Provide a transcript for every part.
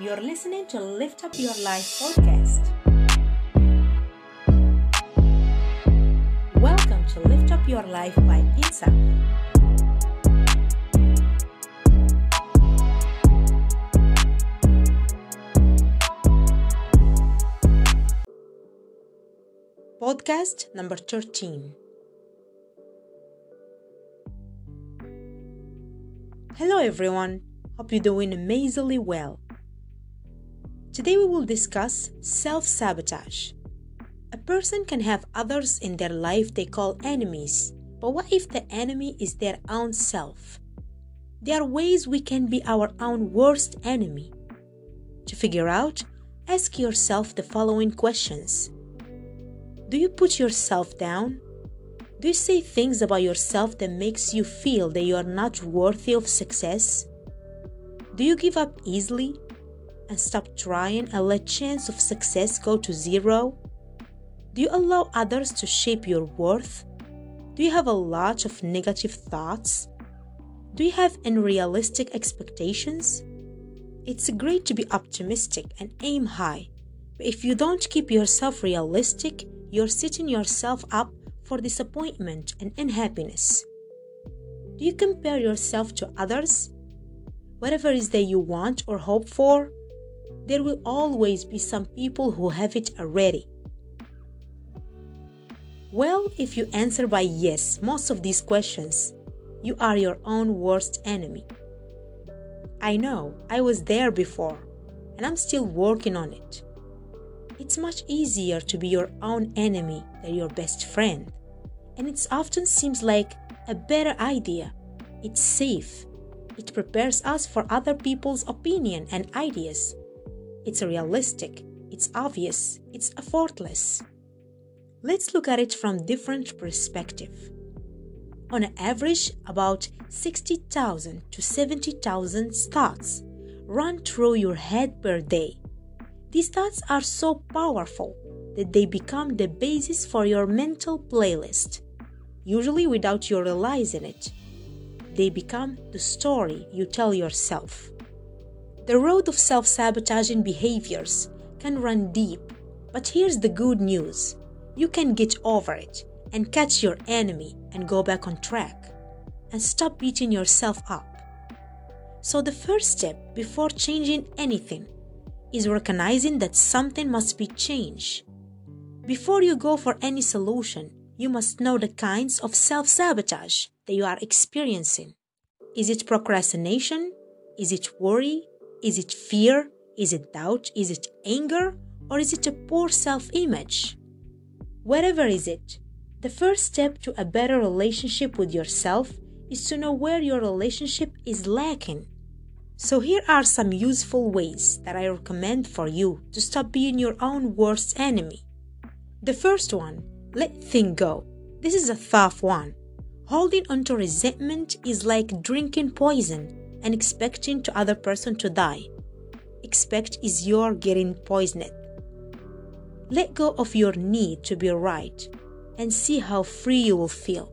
You're listening to Lift Up Your Life podcast. Welcome to Lift Up Your Life by Insaf. Podcast number 13. Hello, everyone. Hope you're doing amazingly well. Today, we will discuss self sabotage. A person can have others in their life they call enemies, but what if the enemy is their own self? There are ways we can be our own worst enemy. To figure out, ask yourself the following questions Do you put yourself down? Do you say things about yourself that makes you feel that you are not worthy of success? Do you give up easily and stop trying and let chance of success go to zero? Do you allow others to shape your worth? Do you have a lot of negative thoughts? Do you have unrealistic expectations? It's great to be optimistic and aim high, but if you don't keep yourself realistic, you're setting yourself up for disappointment and unhappiness. Do you compare yourself to others? whatever is that you want or hope for, there will always be some people who have it already. Well, if you answer by yes most of these questions, you are your own worst enemy. I know, I was there before, and I'm still working on it. It's much easier to be your own enemy than your best friend, and it often seems like a better idea. It's safe it prepares us for other people's opinion and ideas. It's realistic, it's obvious, it's effortless. Let's look at it from different perspective. On average, about 60,000 to 70,000 thoughts run through your head per day. These thoughts are so powerful that they become the basis for your mental playlist, usually without you realizing it they become the story you tell yourself. The road of self sabotaging behaviors can run deep, but here's the good news you can get over it and catch your enemy and go back on track and stop beating yourself up. So, the first step before changing anything is recognizing that something must be changed. Before you go for any solution, you must know the kinds of self sabotage that you are experiencing. Is it procrastination? Is it worry? Is it fear? Is it doubt? Is it anger? Or is it a poor self image? Whatever is it, the first step to a better relationship with yourself is to know where your relationship is lacking. So, here are some useful ways that I recommend for you to stop being your own worst enemy. The first one, let things go. This is a tough one. Holding onto resentment is like drinking poison and expecting to other person to die. Expect is your getting poisoned. Let go of your need to be right and see how free you will feel.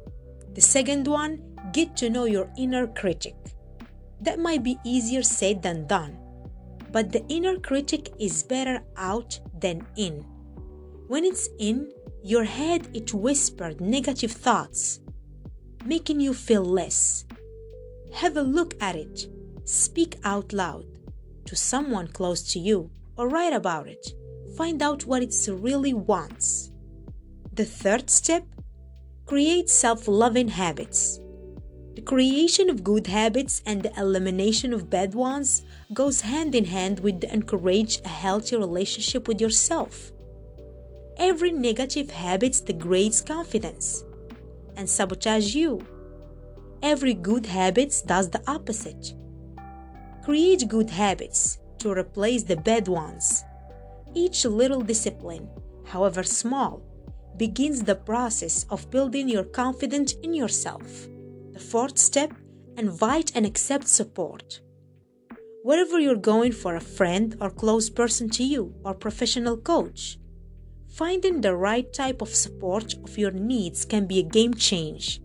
The second one, get to know your inner critic. That might be easier said than done, but the inner critic is better out than in. When it's in, your head it whispered negative thoughts making you feel less. Have a look at it. Speak out loud to someone close to you or write about it. Find out what it really wants. The third step create self loving habits. The creation of good habits and the elimination of bad ones goes hand in hand with the encourage a healthy relationship with yourself. Every negative habit degrades confidence and sabotage you. Every good habit does the opposite. Create good habits to replace the bad ones. Each little discipline, however small, begins the process of building your confidence in yourself. The fourth step invite and accept support. Wherever you're going for a friend or close person to you or professional coach, Finding the right type of support of your needs can be a game change.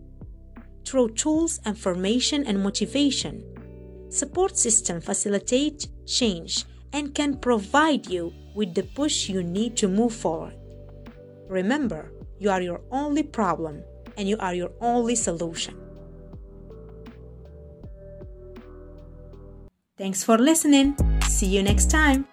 Through tools, information, and motivation, support system facilitate change and can provide you with the push you need to move forward. Remember, you are your only problem and you are your only solution. Thanks for listening. See you next time.